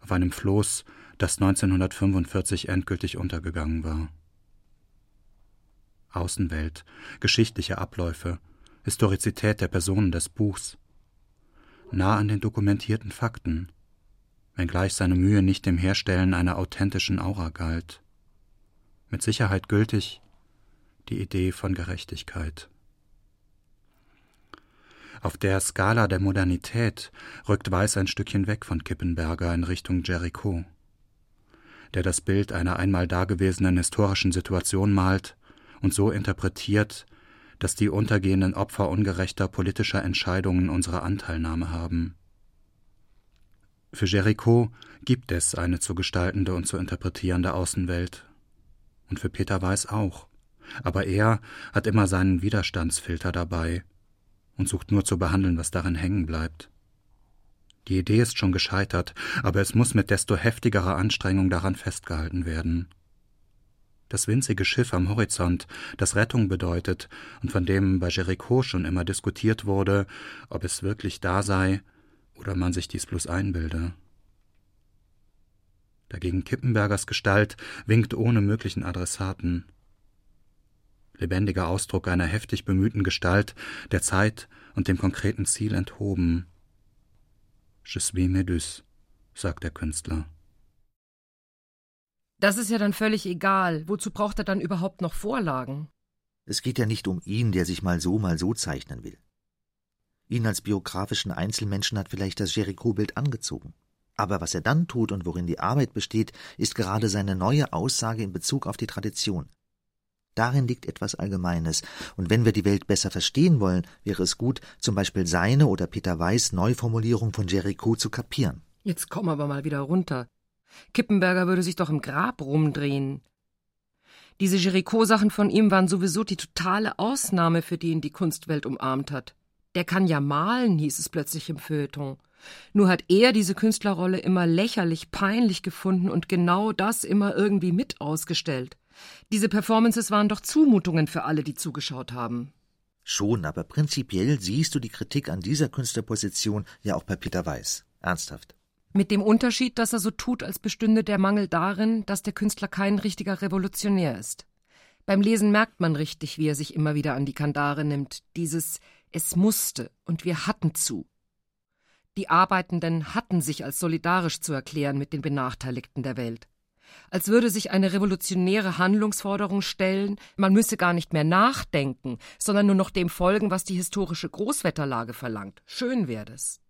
auf einem Floß, das 1945 endgültig untergegangen war. Außenwelt, geschichtliche Abläufe, Historizität der Personen des Buchs, nah an den dokumentierten Fakten, wenngleich seine Mühe nicht dem Herstellen einer authentischen Aura galt. Mit Sicherheit gültig die Idee von Gerechtigkeit. Auf der Skala der Modernität rückt Weiß ein Stückchen weg von Kippenberger in Richtung Jericho, der das Bild einer einmal dagewesenen historischen Situation malt und so interpretiert, dass die untergehenden Opfer ungerechter politischer Entscheidungen unsere Anteilnahme haben. Für Jericho gibt es eine zu gestaltende und zu interpretierende Außenwelt. Und für Peter Weiß auch. Aber er hat immer seinen Widerstandsfilter dabei und sucht nur zu behandeln, was darin hängen bleibt. Die Idee ist schon gescheitert, aber es muss mit desto heftigerer Anstrengung daran festgehalten werden. Das winzige Schiff am Horizont, das Rettung bedeutet und von dem bei Jericho schon immer diskutiert wurde, ob es wirklich da sei oder man sich dies bloß einbilde. Dagegen Kippenbergers Gestalt winkt ohne möglichen Adressaten lebendiger Ausdruck einer heftig bemühten Gestalt, der Zeit und dem konkreten Ziel enthoben. Je suis Medus, sagt der Künstler. Das ist ja dann völlig egal. Wozu braucht er dann überhaupt noch Vorlagen? Es geht ja nicht um ihn, der sich mal so, mal so zeichnen will. Ihn als biografischen Einzelmenschen hat vielleicht das Jericho-Bild angezogen. Aber was er dann tut und worin die Arbeit besteht, ist gerade seine neue Aussage in Bezug auf die Tradition. Darin liegt etwas Allgemeines, und wenn wir die Welt besser verstehen wollen, wäre es gut, zum Beispiel seine oder Peter Weiß Neuformulierung von Jericho zu kapieren. Jetzt komm aber mal wieder runter. Kippenberger würde sich doch im Grab rumdrehen. Diese Jericho-Sachen von ihm waren sowieso die totale Ausnahme, für die ihn die Kunstwelt umarmt hat. Der kann ja malen, hieß es plötzlich im Feuilleton. Nur hat er diese Künstlerrolle immer lächerlich peinlich gefunden und genau das immer irgendwie mit ausgestellt. Diese Performances waren doch Zumutungen für alle, die zugeschaut haben. Schon, aber prinzipiell siehst du die Kritik an dieser Künstlerposition ja auch bei Peter Weiß. Ernsthaft. Mit dem Unterschied, dass er so tut, als bestünde der Mangel darin, dass der Künstler kein richtiger Revolutionär ist. Beim Lesen merkt man richtig, wie er sich immer wieder an die Kandare nimmt. Dieses Es musste und wir hatten zu. Die Arbeitenden hatten sich als solidarisch zu erklären mit den Benachteiligten der Welt als würde sich eine revolutionäre Handlungsforderung stellen, man müsse gar nicht mehr nachdenken, sondern nur noch dem folgen, was die historische Großwetterlage verlangt. Schön wäre es.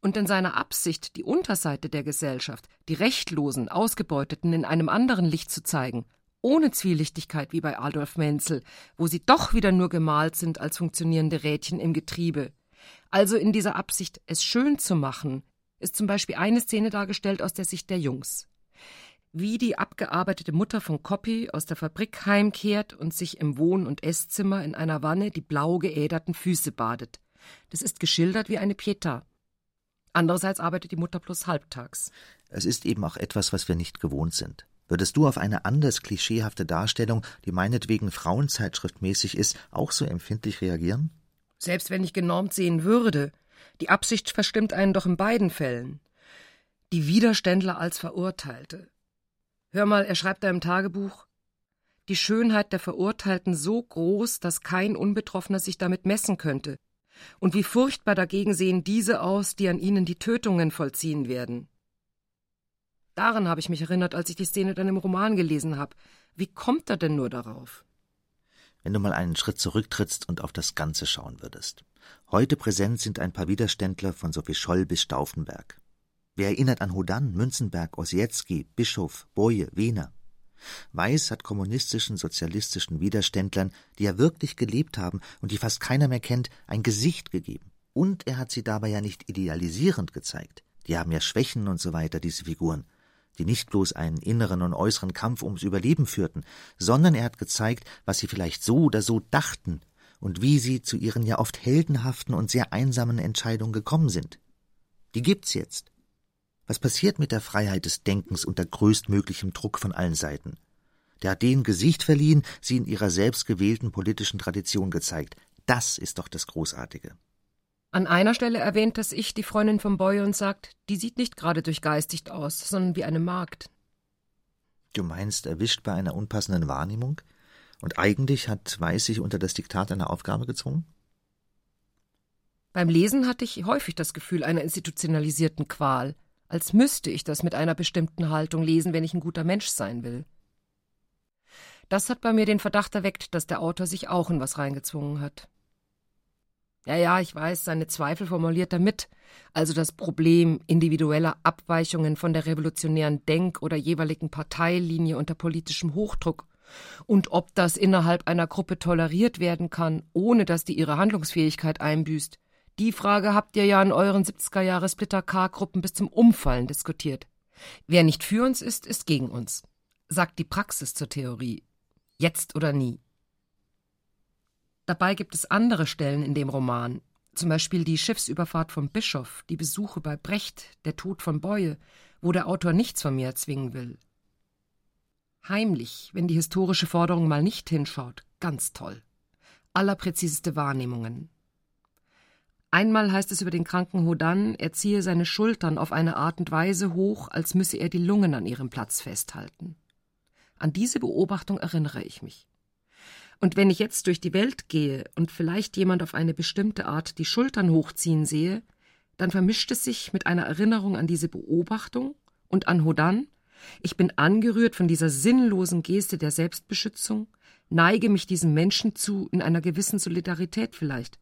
Und in seiner Absicht, die Unterseite der Gesellschaft, die Rechtlosen, Ausgebeuteten in einem anderen Licht zu zeigen, ohne Zwielichtigkeit wie bei Adolf Menzel, wo sie doch wieder nur gemalt sind als funktionierende Rädchen im Getriebe. Also in dieser Absicht, es schön zu machen, ist zum Beispiel eine Szene dargestellt aus der Sicht der Jungs. Wie die abgearbeitete Mutter von Coppi aus der Fabrik heimkehrt und sich im Wohn- und Esszimmer in einer Wanne die blau geäderten Füße badet. Das ist geschildert wie eine Pietà. Andererseits arbeitet die Mutter bloß halbtags. Es ist eben auch etwas, was wir nicht gewohnt sind. Würdest du auf eine anders klischeehafte Darstellung, die meinetwegen Frauenzeitschriftmäßig ist, auch so empfindlich reagieren? Selbst wenn ich genormt sehen würde, die Absicht verstimmt einen doch in beiden Fällen. Die Widerständler als Verurteilte. Hör mal, er schreibt da im Tagebuch die Schönheit der Verurteilten so groß, dass kein Unbetroffener sich damit messen könnte. Und wie furchtbar dagegen sehen diese aus, die an ihnen die Tötungen vollziehen werden. Daran habe ich mich erinnert, als ich die Szene dann im Roman gelesen habe. Wie kommt er denn nur darauf? Wenn du mal einen Schritt zurücktrittst und auf das Ganze schauen würdest. Heute präsent sind ein paar Widerständler von Sophie Scholl bis Stauffenberg. Wer erinnert an Hodan, Münzenberg, Ossietzky, Bischof, Boje, Wiener? Weiß hat kommunistischen, sozialistischen Widerständlern, die ja wirklich gelebt haben und die fast keiner mehr kennt, ein Gesicht gegeben. Und er hat sie dabei ja nicht idealisierend gezeigt. Die haben ja Schwächen und so weiter, diese Figuren, die nicht bloß einen inneren und äußeren Kampf ums Überleben führten, sondern er hat gezeigt, was sie vielleicht so oder so dachten und wie sie zu ihren ja oft heldenhaften und sehr einsamen Entscheidungen gekommen sind. Die gibt's jetzt. Was passiert mit der Freiheit des Denkens unter größtmöglichem Druck von allen Seiten? Der hat denen Gesicht verliehen, sie in ihrer selbstgewählten politischen Tradition gezeigt. Das ist doch das Großartige. An einer Stelle erwähnt das Ich die Freundin vom Boy und sagt, die sieht nicht gerade durchgeistigt aus, sondern wie eine Magd. Du meinst, erwischt bei einer unpassenden Wahrnehmung? Und eigentlich hat Weiß sich unter das Diktat einer Aufgabe gezwungen? Beim Lesen hatte ich häufig das Gefühl einer institutionalisierten Qual, als müsste ich das mit einer bestimmten Haltung lesen, wenn ich ein guter Mensch sein will. Das hat bei mir den Verdacht erweckt, dass der Autor sich auch in was reingezwungen hat. Ja, ja, ich weiß, seine Zweifel formuliert er mit, also das Problem individueller Abweichungen von der revolutionären Denk- oder jeweiligen Parteilinie unter politischem Hochdruck und ob das innerhalb einer Gruppe toleriert werden kann, ohne dass die ihre Handlungsfähigkeit einbüßt. Die Frage habt ihr ja in euren 70er Jahre Splitter K-Gruppen bis zum Umfallen diskutiert. Wer nicht für uns ist, ist gegen uns, sagt die Praxis zur Theorie. Jetzt oder nie. Dabei gibt es andere Stellen in dem Roman, zum Beispiel die Schiffsüberfahrt vom Bischof, die Besuche bei Brecht, der Tod von Beue, wo der Autor nichts von mir erzwingen will. Heimlich, wenn die historische Forderung mal nicht hinschaut, ganz toll. Allerpräziseste Wahrnehmungen. Einmal heißt es über den kranken Hodan, er ziehe seine Schultern auf eine Art und Weise hoch, als müsse er die Lungen an ihrem Platz festhalten. An diese Beobachtung erinnere ich mich. Und wenn ich jetzt durch die Welt gehe und vielleicht jemand auf eine bestimmte Art die Schultern hochziehen sehe, dann vermischt es sich mit einer Erinnerung an diese Beobachtung und an Hodan. Ich bin angerührt von dieser sinnlosen Geste der Selbstbeschützung, neige mich diesem Menschen zu in einer gewissen Solidarität vielleicht.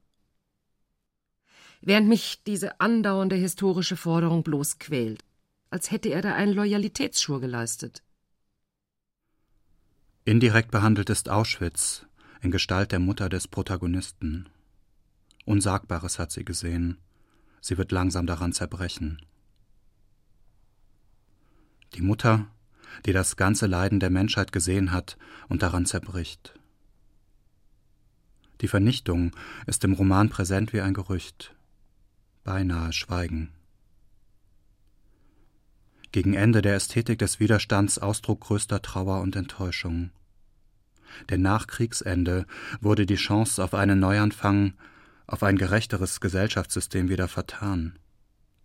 Während mich diese andauernde historische Forderung bloß quält, als hätte er da einen Loyalitätsschwur geleistet. Indirekt behandelt ist Auschwitz, in Gestalt der Mutter des Protagonisten. Unsagbares hat sie gesehen. Sie wird langsam daran zerbrechen. Die Mutter, die das ganze Leiden der Menschheit gesehen hat und daran zerbricht. Die Vernichtung ist im Roman präsent wie ein Gerücht. Beinahe Schweigen. Gegen Ende der Ästhetik des Widerstands Ausdruck größter Trauer und Enttäuschung. Denn nach Kriegsende wurde die Chance auf einen Neuanfang, auf ein gerechteres Gesellschaftssystem wieder vertan.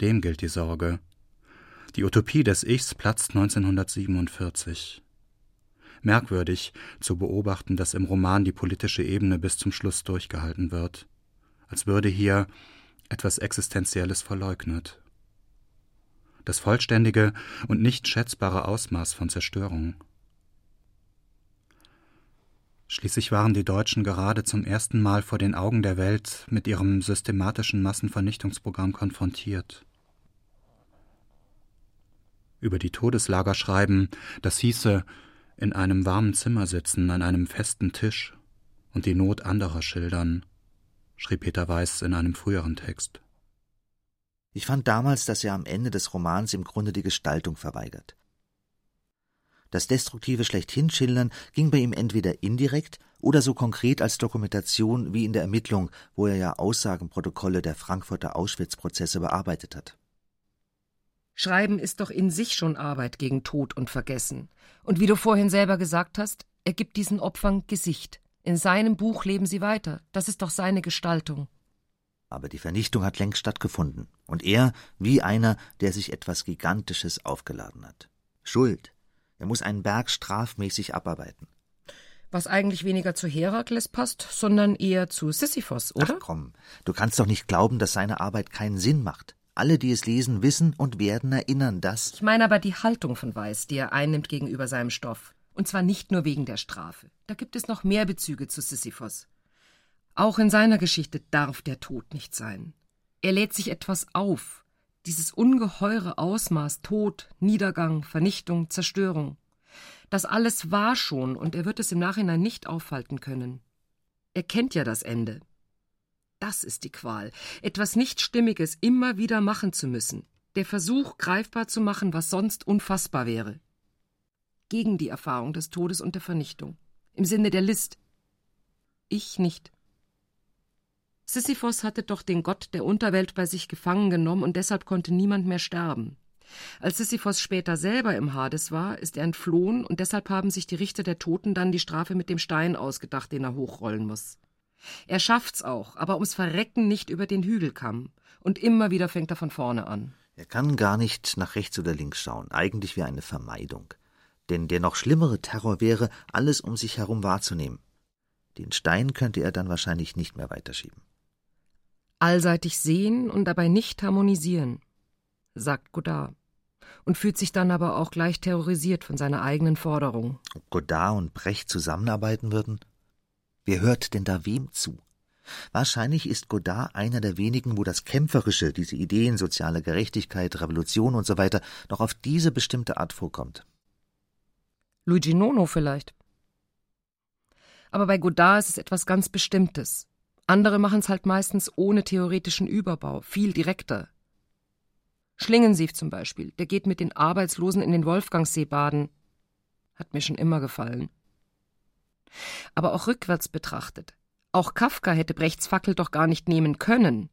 Dem gilt die Sorge. Die Utopie des Ichs platzt 1947. Merkwürdig zu beobachten, dass im Roman die politische Ebene bis zum Schluss durchgehalten wird, als würde hier etwas Existenzielles verleugnet. Das vollständige und nicht schätzbare Ausmaß von Zerstörung. Schließlich waren die Deutschen gerade zum ersten Mal vor den Augen der Welt mit ihrem systematischen Massenvernichtungsprogramm konfrontiert. Über die Todeslager schreiben, das hieße in einem warmen Zimmer sitzen, an einem festen Tisch und die Not anderer schildern, schrieb Peter Weiß in einem früheren Text. Ich fand damals, dass er am Ende des Romans im Grunde die Gestaltung verweigert. Das destruktive schlechthin schildern ging bei ihm entweder indirekt oder so konkret als Dokumentation wie in der Ermittlung, wo er ja Aussagenprotokolle der Frankfurter Auschwitz-Prozesse bearbeitet hat. Schreiben ist doch in sich schon Arbeit gegen Tod und Vergessen. Und wie du vorhin selber gesagt hast, er gibt diesen Opfern Gesicht. In seinem Buch leben sie weiter. Das ist doch seine Gestaltung. Aber die Vernichtung hat längst stattgefunden. Und er wie einer, der sich etwas Gigantisches aufgeladen hat. Schuld, er muss einen Berg strafmäßig abarbeiten. Was eigentlich weniger zu Herakles passt, sondern eher zu Sisyphos, oder? Ach komm, du kannst doch nicht glauben, dass seine Arbeit keinen Sinn macht. Alle, die es lesen, wissen und werden erinnern, dass. Ich meine aber die Haltung von Weiß, die er einnimmt gegenüber seinem Stoff. Und zwar nicht nur wegen der Strafe. Da gibt es noch mehr Bezüge zu Sisyphos. Auch in seiner Geschichte darf der Tod nicht sein. Er lädt sich etwas auf. Dieses ungeheure Ausmaß Tod, Niedergang, Vernichtung, Zerstörung. Das alles war schon, und er wird es im Nachhinein nicht aufhalten können. Er kennt ja das Ende. Das ist die Qual, etwas nicht Stimmiges immer wieder machen zu müssen, der Versuch, greifbar zu machen, was sonst unfassbar wäre. Gegen die Erfahrung des Todes und der Vernichtung, im Sinne der List. Ich nicht. Sisyphos hatte doch den Gott der Unterwelt bei sich gefangen genommen und deshalb konnte niemand mehr sterben. Als Sisyphos später selber im Hades war, ist er entflohen und deshalb haben sich die Richter der Toten dann die Strafe mit dem Stein ausgedacht, den er hochrollen muss. Er schafft's auch, aber ums Verrecken nicht über den Hügelkamm. Und immer wieder fängt er von vorne an. Er kann gar nicht nach rechts oder links schauen, eigentlich wie eine Vermeidung. Denn der noch schlimmere Terror wäre, alles um sich herum wahrzunehmen. Den Stein könnte er dann wahrscheinlich nicht mehr weiterschieben. Allseitig sehen und dabei nicht harmonisieren sagt Godard und fühlt sich dann aber auch gleich terrorisiert von seiner eigenen Forderung. Ob Godard und Brecht zusammenarbeiten würden? Wer hört denn da wem zu? Wahrscheinlich ist Godard einer der wenigen, wo das Kämpferische, diese Ideen, soziale Gerechtigkeit, Revolution und so weiter, noch auf diese bestimmte Art vorkommt. Luigi Nono vielleicht. Aber bei Godard ist es etwas ganz Bestimmtes. Andere machen es halt meistens ohne theoretischen Überbau, viel direkter, Schlingensief zum Beispiel, der geht mit den Arbeitslosen in den Wolfgangsee baden. Hat mir schon immer gefallen. Aber auch rückwärts betrachtet. Auch Kafka hätte Brechts Fackel doch gar nicht nehmen können.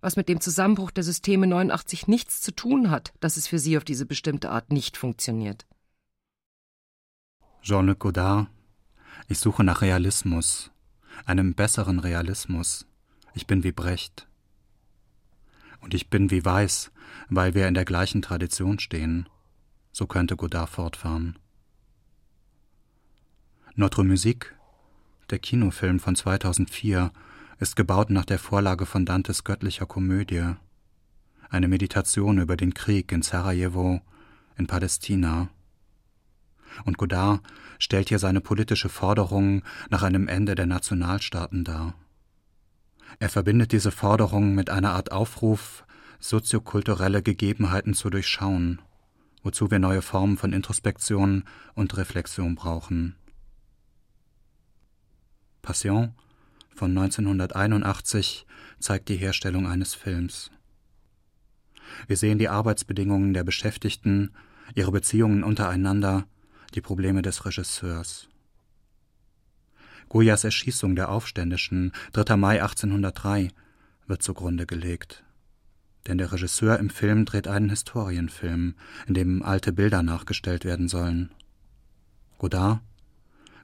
Was mit dem Zusammenbruch der Systeme 89 nichts zu tun hat, dass es für sie auf diese bestimmte Art nicht funktioniert. Jean-Luc Godard, ich suche nach Realismus, einem besseren Realismus. Ich bin wie Brecht. Und ich bin wie weiß, weil wir in der gleichen Tradition stehen. So könnte Godard fortfahren. Notre Musique, der Kinofilm von 2004, ist gebaut nach der Vorlage von Dantes göttlicher Komödie. Eine Meditation über den Krieg in Sarajevo, in Palästina. Und Godard stellt hier seine politische Forderung nach einem Ende der Nationalstaaten dar. Er verbindet diese Forderung mit einer Art Aufruf, soziokulturelle Gegebenheiten zu durchschauen, wozu wir neue Formen von Introspektion und Reflexion brauchen. Passion von 1981 zeigt die Herstellung eines Films. Wir sehen die Arbeitsbedingungen der Beschäftigten, ihre Beziehungen untereinander, die Probleme des Regisseurs. Goyas Erschießung der Aufständischen, 3. Mai 1803, wird zugrunde gelegt. Denn der Regisseur im Film dreht einen Historienfilm, in dem alte Bilder nachgestellt werden sollen. Godard,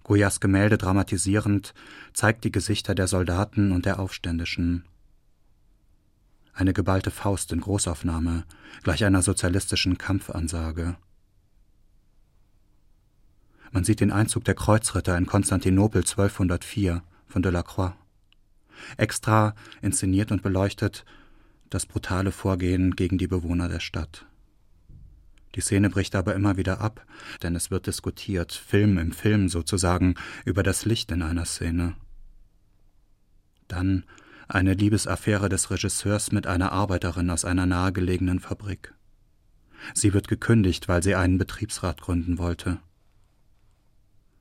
Goyas Gemälde dramatisierend, zeigt die Gesichter der Soldaten und der Aufständischen. Eine geballte Faust in Großaufnahme, gleich einer sozialistischen Kampfansage. Man sieht den Einzug der Kreuzritter in Konstantinopel 1204 von Delacroix. Extra inszeniert und beleuchtet das brutale Vorgehen gegen die Bewohner der Stadt. Die Szene bricht aber immer wieder ab, denn es wird diskutiert, Film im Film sozusagen, über das Licht in einer Szene. Dann eine Liebesaffäre des Regisseurs mit einer Arbeiterin aus einer nahegelegenen Fabrik. Sie wird gekündigt, weil sie einen Betriebsrat gründen wollte.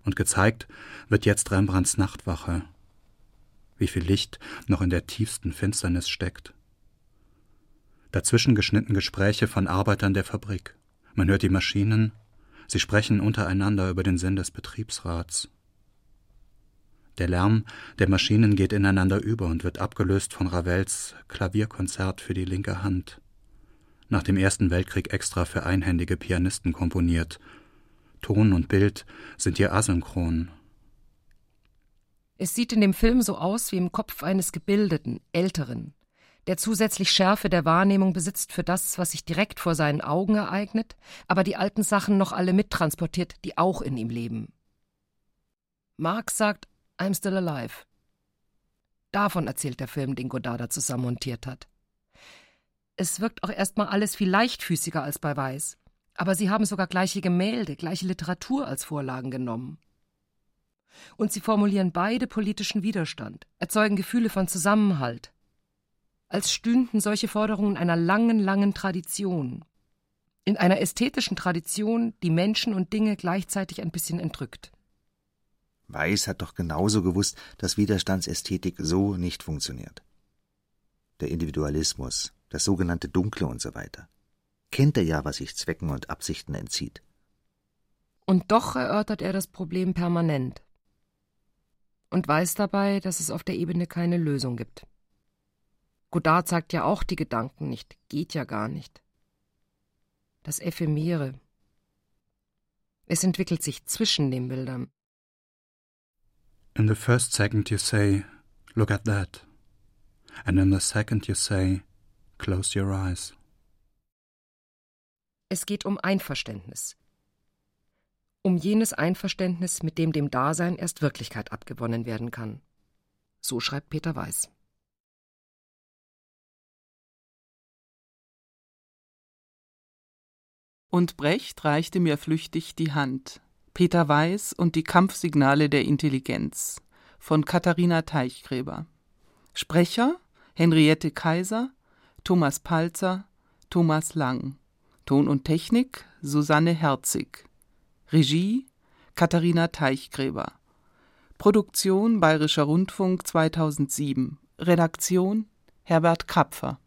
Und gezeigt wird jetzt Rembrandts Nachtwache. Wie viel Licht noch in der tiefsten Finsternis steckt. Dazwischen geschnitten Gespräche von Arbeitern der Fabrik. Man hört die Maschinen, sie sprechen untereinander über den Sinn des Betriebsrats. Der Lärm der Maschinen geht ineinander über und wird abgelöst von Ravels Klavierkonzert für die linke Hand. Nach dem Ersten Weltkrieg extra für einhändige Pianisten komponiert Ton und Bild sind hier asynchron. Es sieht in dem Film so aus wie im Kopf eines gebildeten, älteren, der zusätzlich Schärfe der Wahrnehmung besitzt für das, was sich direkt vor seinen Augen ereignet, aber die alten Sachen noch alle mittransportiert, die auch in ihm leben. Marx sagt, I'm still alive. Davon erzählt der Film, den Godard da zusammenmontiert hat. Es wirkt auch erstmal alles viel leichtfüßiger als bei Weiß. Aber sie haben sogar gleiche Gemälde, gleiche Literatur als Vorlagen genommen. Und sie formulieren beide politischen Widerstand, erzeugen Gefühle von Zusammenhalt. Als stünden solche Forderungen einer langen, langen Tradition. In einer ästhetischen Tradition, die Menschen und Dinge gleichzeitig ein bisschen entrückt. Weiß hat doch genauso gewusst, dass Widerstandsästhetik so nicht funktioniert. Der Individualismus, das sogenannte Dunkle und so weiter. Kennt er ja, was sich Zwecken und Absichten entzieht. Und doch erörtert er das Problem permanent. Und weiß dabei, dass es auf der Ebene keine Lösung gibt. Godard sagt ja auch die Gedanken nicht, geht ja gar nicht. Das Ephemere. Es entwickelt sich zwischen den Bildern. In the first second you say, look at that. And in the second you say, close your eyes. Es geht um Einverständnis. Um jenes Einverständnis, mit dem dem Dasein erst Wirklichkeit abgewonnen werden kann. So schreibt Peter Weiß. Und Brecht reichte mir flüchtig die Hand. Peter Weiß und die Kampfsignale der Intelligenz von Katharina Teichgräber. Sprecher Henriette Kaiser, Thomas Palzer, Thomas Lang. Ton und Technik Susanne Herzig. Regie Katharina Teichgräber. Produktion Bayerischer Rundfunk 2007. Redaktion Herbert Kapfer